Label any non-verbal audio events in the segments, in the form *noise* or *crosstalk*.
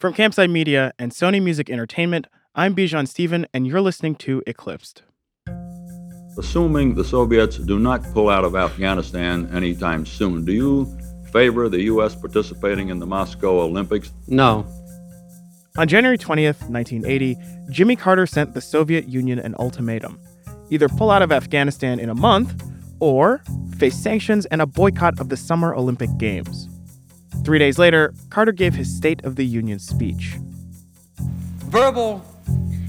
From Campside Media and Sony Music Entertainment, I'm Bijan Stephen, and you're listening to Eclipsed. Assuming the Soviets do not pull out of Afghanistan anytime soon, do you favor the U.S. participating in the Moscow Olympics? No. On January 20th, 1980, Jimmy Carter sent the Soviet Union an ultimatum either pull out of Afghanistan in a month or face sanctions and a boycott of the Summer Olympic Games. Three days later, Carter gave his State of the Union speech. Verbal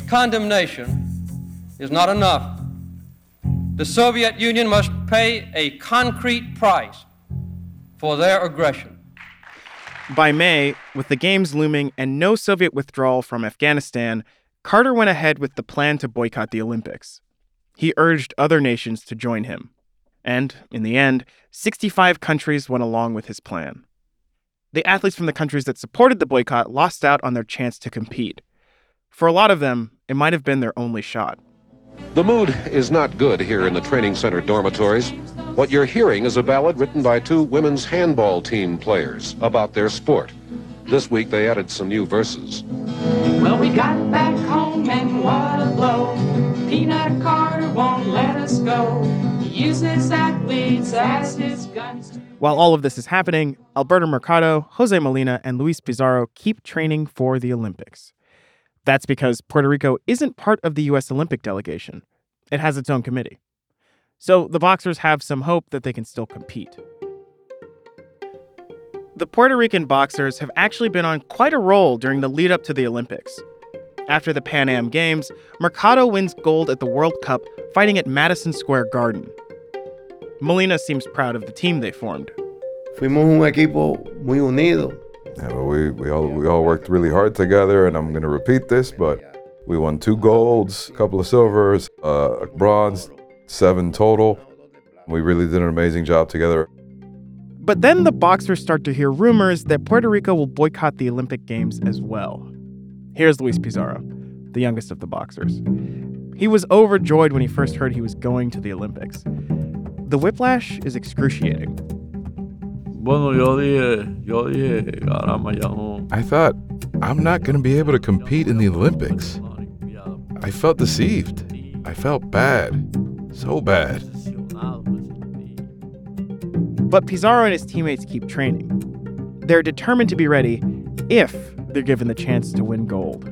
condemnation is not enough. The Soviet Union must pay a concrete price for their aggression. By May, with the Games looming and no Soviet withdrawal from Afghanistan, Carter went ahead with the plan to boycott the Olympics. He urged other nations to join him. And, in the end, 65 countries went along with his plan. The athletes from the countries that supported the boycott lost out on their chance to compete. For a lot of them, it might have been their only shot. The mood is not good here in the training center dormitories. What you're hearing is a ballad written by two women's handball team players about their sport. This week they added some new verses. Well, we got back home and what a blow. Peanut Carter won't let us go. He uses athletes as his guns. While all of this is happening, Alberto Mercado, Jose Molina, and Luis Pizarro keep training for the Olympics. That's because Puerto Rico isn't part of the U.S. Olympic delegation. It has its own committee. So the boxers have some hope that they can still compete. The Puerto Rican boxers have actually been on quite a roll during the lead up to the Olympics. After the Pan Am Games, Mercado wins gold at the World Cup fighting at Madison Square Garden. Molina seems proud of the team they formed. Fuimos un equipo muy unido. Yeah, but we, we all we all worked really hard together, and I'm going to repeat this, but we won two golds, a couple of silvers, uh, a bronze, seven total. We really did an amazing job together. But then the boxers start to hear rumors that Puerto Rico will boycott the Olympic Games as well. Here's Luis Pizarro, the youngest of the boxers. He was overjoyed when he first heard he was going to the Olympics. The whiplash is excruciating. Bueno, yo dije, yo dije, caramba, ya no. I thought, I'm not going to be able to compete in the Olympics. I felt deceived. I felt bad. So bad. But Pizarro and his teammates keep training. They're determined to be ready if they're given the chance to win gold.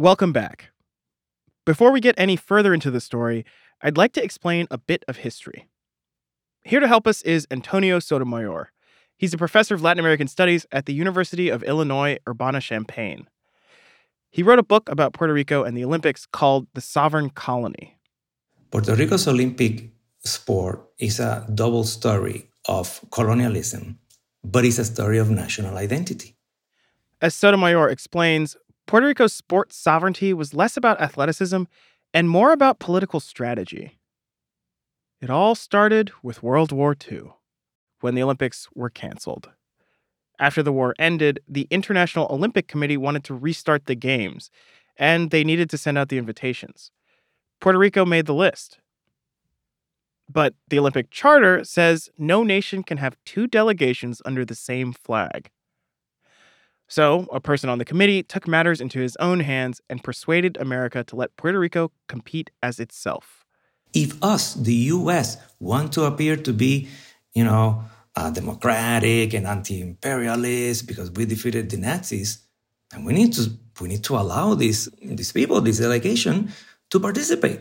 Welcome back. Before we get any further into the story, I'd like to explain a bit of history. Here to help us is Antonio Sotomayor. He's a professor of Latin American Studies at the University of Illinois Urbana-Champaign. He wrote a book about Puerto Rico and the Olympics called The Sovereign Colony. Puerto Rico's Olympic sport is a double story of colonialism, but it's a story of national identity. As Sotomayor explains, Puerto Rico's sports sovereignty was less about athleticism and more about political strategy. It all started with World War II, when the Olympics were canceled. After the war ended, the International Olympic Committee wanted to restart the Games, and they needed to send out the invitations. Puerto Rico made the list. But the Olympic Charter says no nation can have two delegations under the same flag. So, a person on the committee took matters into his own hands and persuaded America to let Puerto Rico compete as itself. If us, the US, want to appear to be, you know, uh, democratic and anti-imperialist because we defeated the Nazis, and we need to we need to allow these these people, this delegation, to participate.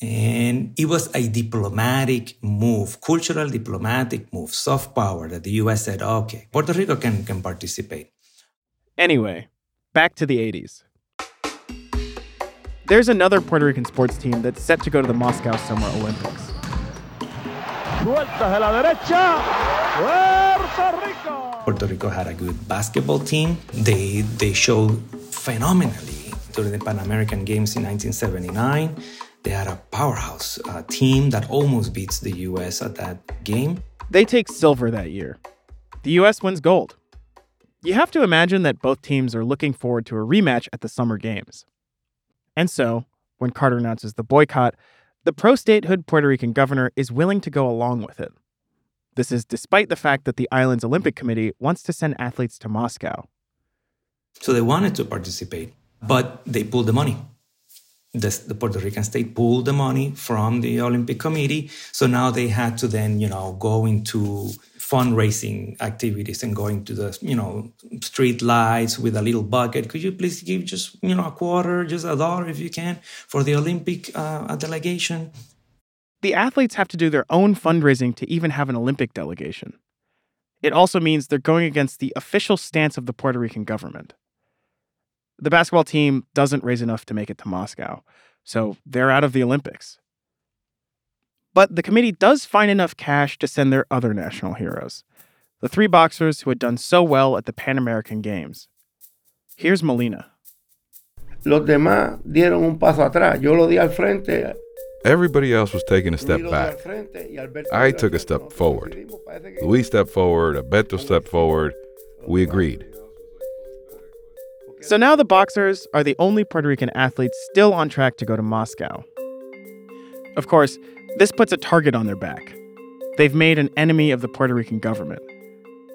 And it was a diplomatic move, cultural diplomatic move, soft power that the US said, okay, Puerto Rico can, can participate. Anyway, back to the 80s. There's another Puerto Rican sports team that's set to go to the Moscow Summer Olympics. Sueltas de la derecha. Puerto Rico. Puerto Rico had a good basketball team. They they showed phenomenally during the Pan American Games in 1979. They had a powerhouse uh, team that almost beats the U.S. at that game. They take silver that year. The U.S. wins gold. You have to imagine that both teams are looking forward to a rematch at the Summer Games. And so, when Carter announces the boycott, the pro statehood Puerto Rican governor is willing to go along with it. This is despite the fact that the island's Olympic Committee wants to send athletes to Moscow. So they wanted to participate, but they pulled the money. The, the, Puerto Rican state pulled the money from the Olympic Committee. So now they had to then, you know, go into fundraising activities and going to the, you know, street lights with a little bucket. Could you please give just, you know, a quarter, just a dollar if you can for the Olympic uh, delegation? The athletes have to do their own fundraising to even have an Olympic delegation. It also means they're going against the official stance of the Puerto Rican government. The basketball team doesn't raise enough to make it to Moscow, so they're out of the Olympics. But the committee does find enough cash to send their other national heroes, the three boxers who had done so well at the Pan American Games. Here's Molina. Los demás dieron un paso atrás. Yo lo di al frente. Everybody else was taking a step back. I took a step forward. Luis stepped forward, Alberto stepped forward. We agreed. So now the boxers are the only Puerto Rican athletes still on track to go to Moscow. Of course, this puts a target on their back. They've made an enemy of the Puerto Rican government,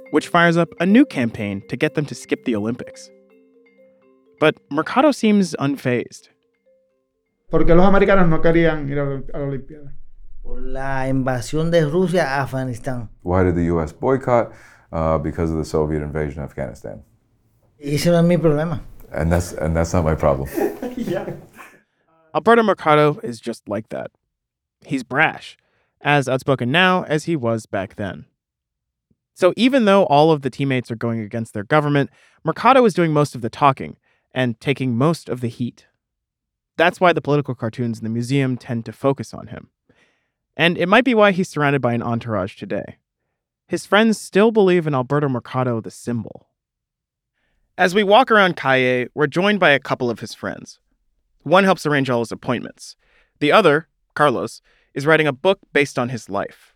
which fires up a new campaign to get them to skip the Olympics. But Mercado seems unfazed. Porque los americanos no querían ir a la Olimpiada. Por la invasión de Rusia a Afganistán. Why did the U.S. boycott? Uh, because of the Soviet invasion of Afghanistan. Ese no es mi problema. And that's and that's not my problem. *laughs* yeah. Alberto Mercado is just like that. He's brash, as outspoken now as he was back then. So even though all of the teammates are going against their government, Mercado is doing most of the talking and taking most of the heat. That's why the political cartoons in the museum tend to focus on him. And it might be why he's surrounded by an entourage today. His friends still believe in Alberto Mercado, the symbol. As we walk around Calle, we're joined by a couple of his friends. One helps arrange all his appointments. The other, Carlos, is writing a book based on his life.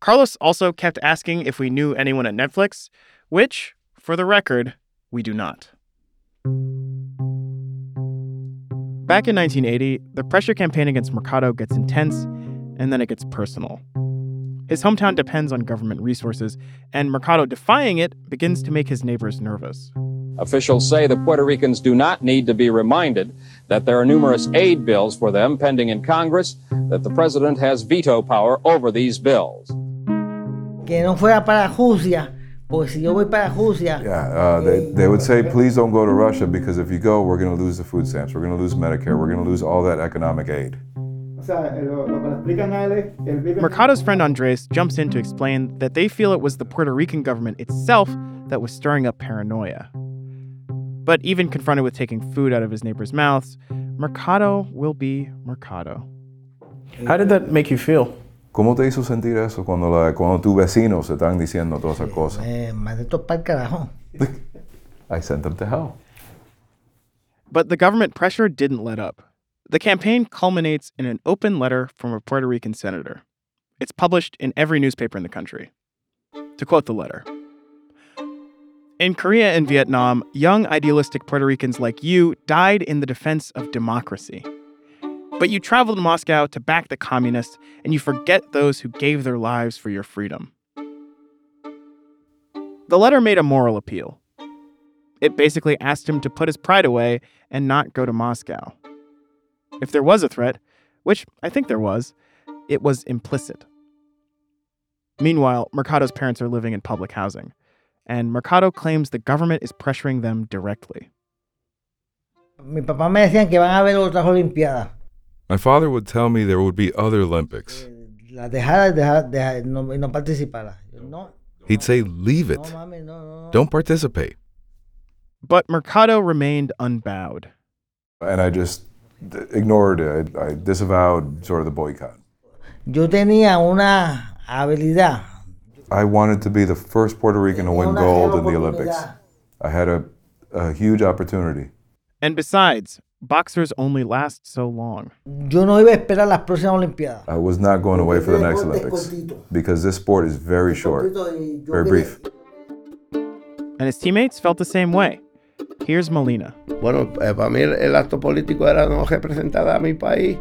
Carlos also kept asking if we knew anyone at Netflix, which, for the record, we do not. Back in 1980, the pressure campaign against Mercado gets intense, and then it gets personal. His hometown depends on government resources, and Mercado defying it begins to make his neighbors nervous. Officials say the Puerto Ricans do not need to be reminded that there are numerous aid bills for them pending in Congress, that the president has veto power over these bills. Que no fuera para Rusia, pues si yo voy para Rusia. Yeah, uh, they, they would say, please don't go to Russia because if you go, we're going to lose the food stamps, we're going to lose Medicare, we're going to lose all that economic aid. Mercado's friend Andres jumps in to explain that they feel it was the Puerto Rican government itself that was stirring up paranoia. But even confronted with taking food out of his neighbors' mouths, Mercado will be Mercado. How did that make you feel? ¿Cómo te hizo sentir eso cuando, la, cuando tus vecinos se están diciendo todas esas cosas? Eh, carajo. I sent them to hell. But the government pressure didn't let up. The campaign culminates in an open letter from a Puerto Rican senator. It's published in every newspaper in the country. To quote the letter In Korea and Vietnam, young idealistic Puerto Ricans like you died in the defense of democracy. But you travel to Moscow to back the communists, and you forget those who gave their lives for your freedom. The letter made a moral appeal. It basically asked him to put his pride away and not go to Moscow. If there was a threat, which I think there was, it was implicit. Meanwhile, Mercado's parents are living in public housing, and Mercado claims the government is pressuring them directly. Mi papá me decían que van a haber otras olimpiadas. My father would tell me there would be other Olympics. Eh, la dejara, dejara, dejara, no, no participara. No. He'd say, leave it. No, mami, no, no. Don't participate. But Mercado remained unbowed. And I just ignored it. I, I disavowed sort of the boycott. yo tenía una habilidad. I wanted to be the first Puerto Rican to win gold in the Olympics. I had a, a huge opportunity. And besides, boxers only last so long. Yo no iba a esperar las próximas Olimpiadas. I was not going away for the next Olympics because this sport is very short, Cortito y yo very brief. And his teammates felt the same way. Here's Molina. Bueno, eh, para mí el, el acto político era no representar a mi país.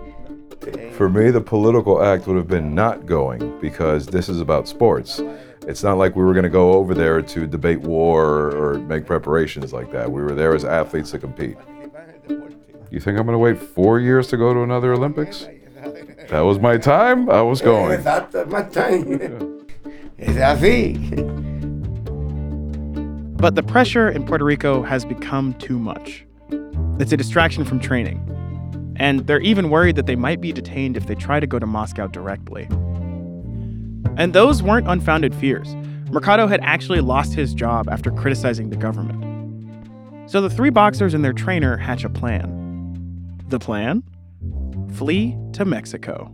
For me, the political act would have been not going because this is about sports. It's not like we were going to go over there to debate war or, or make preparations like that. We were there as athletes to compete. You think I'm going to wait four years to go to another Olympics? That was my time. I was going. Exacto, es más time. *laughs* Es así. But the pressure in Puerto Rico has become too much. It's a distraction from training. And they're even worried that they might be detained if they try to go to Moscow directly. And those weren't unfounded fears. Mercado had actually lost his job after criticizing the government. So the three boxers and their trainer hatch a plan. The plan? Flee to Mexico.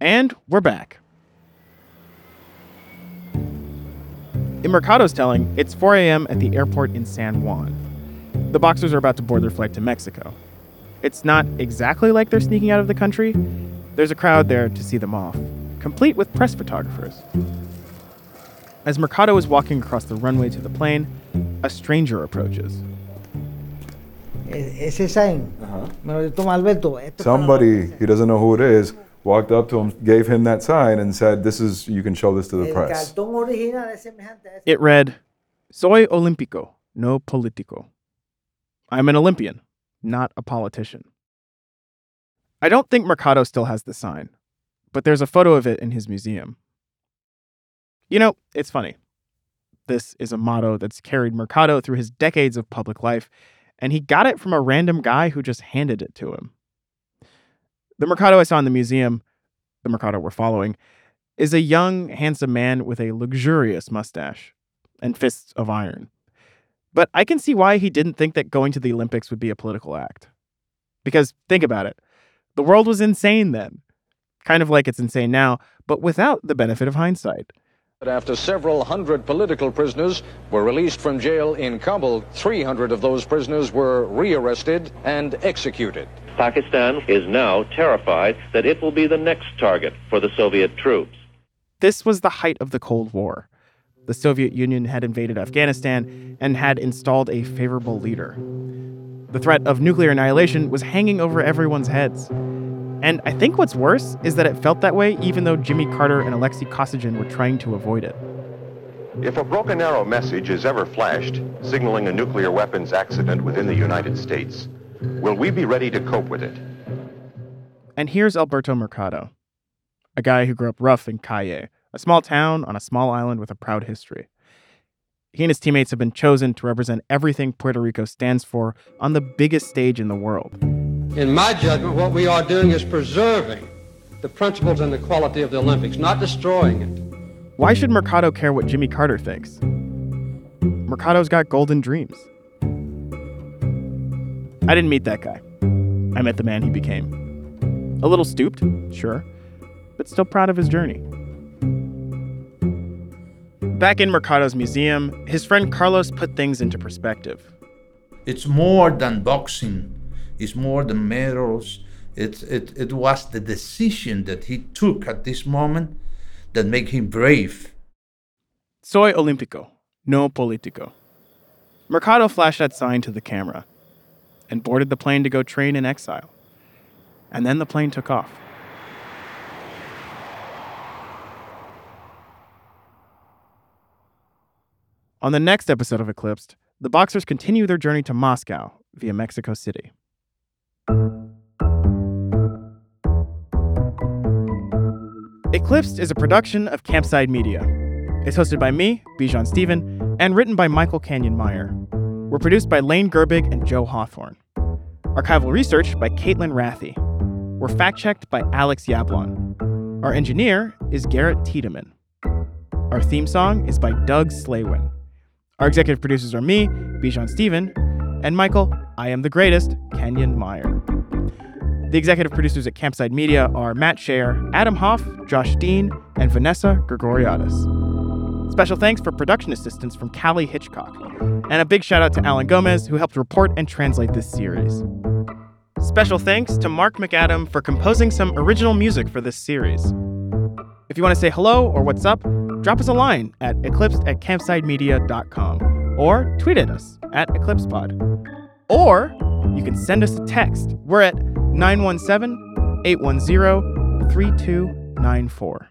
And we're back. In Mercado's telling, it's 4 a.m. at the airport in San Juan. The boxers are about to board their flight to Mexico. It's not exactly like they're sneaking out of the country. There's a crowd there to see them off, complete with press photographers. As Mercado is walking across the runway to the plane, a stranger approaches. Ese sign. Uh-huh. Me lo toma Alberto. Esto es para Somebody, he doesn't know who it is, walked up to him, gave him that sign, and said, This is, you can show this to the press. cartón original es semejante a ese. It read, Soy Olímpico, no político. I'm an Olympian, not a politician. I don't think Mercado still has the sign, but there's a photo of it in his museum. You know, it's funny. This is a motto that's carried Mercado through his decades of public life, and he got it from a random guy who just handed it to him. The Mercado I saw in the museum, the Mercado we're following, is a young, handsome man with a luxurious mustache and fists of iron. But I can see why he didn't think that going to the Olympics would be a political act. Because think about it the world was insane then, kind of like it's insane now, but without the benefit of hindsight. After several hundred political prisoners were released from jail in Kabul, 300 of those prisoners were rearrested and executed. Pakistan is now terrified that it will be the next target for the Soviet troops. This was the height of the Cold War. The Soviet Union had invaded Afghanistan and had installed a favorable leader. The threat of nuclear annihilation was hanging over everyone's heads. And I think what's worse is that it felt that way even though Jimmy Carter and Alexei Kosygin were trying to avoid it. If a broken arrow message is ever flashed, signaling a nuclear weapons accident within the United States, will we be ready to cope with it? And here's Alberto Mercado, a guy who grew up rough in Calle, a small town on a small island with a proud history. He and his teammates have been chosen to represent everything Puerto Rico stands for on the biggest stage in the world. In my judgment, what we are doing is preserving the principles and the quality of the Olympics, not destroying it. Why should Mercado care what Jimmy Carter thinks? Mercado's got golden dreams. I didn't meet that guy. I met the man he became. A little stooped, sure, but still proud of his journey. Back in Mercado's museum, his friend Carlos put things into perspective. It's more than boxing, it's more than medals. It, it, it was the decision that he took at this moment that made him brave. Soy Olímpico, no político. Mercado flashed that sign to the camera and boarded the plane to go train in exile. And then the plane took off. On the next episode of Eclipsed, the boxers continue their journey to Moscow via Mexico City. Eclipsed is a production of Campside Media. It's hosted by me, Bijan Stephen, and written by Michael Canyon Meyer. We're produced by Lane Gerbig and Joe Hawthorne. Archival research by Caitlin Rathy. We're fact checked by Alex Yablon. Our engineer is Garrett Tiedemann. Our theme song is by Doug Slaywin. Our executive producers are me, Bijan Stephen, and Michael, I am the greatest, Kenyon Meyer. The executive producers at Campside Media are Matt Shaer, Adam Hoff, Josh Dean, and Vanessa Grigoriadis. Special thanks for production assistance from Callie Hitchcock. And a big shout out to Alan Gomez, who helped report and translate this series. Special thanks to Mark McAdam for composing some original music for this series. If you want to say hello or what's up, drop us a line at eclipsed at campsidemedia.com or tweet at us at eclipsepod. Or you can send us a text. We're at 917 810 3294.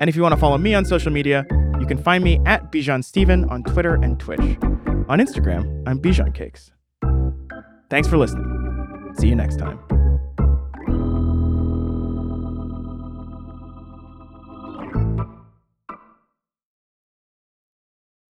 And if you want to follow me on social media, you can find me at Bijan Stephen on Twitter and Twitch. On Instagram, I'm Bijan Cakes. Thanks for listening. See you next time.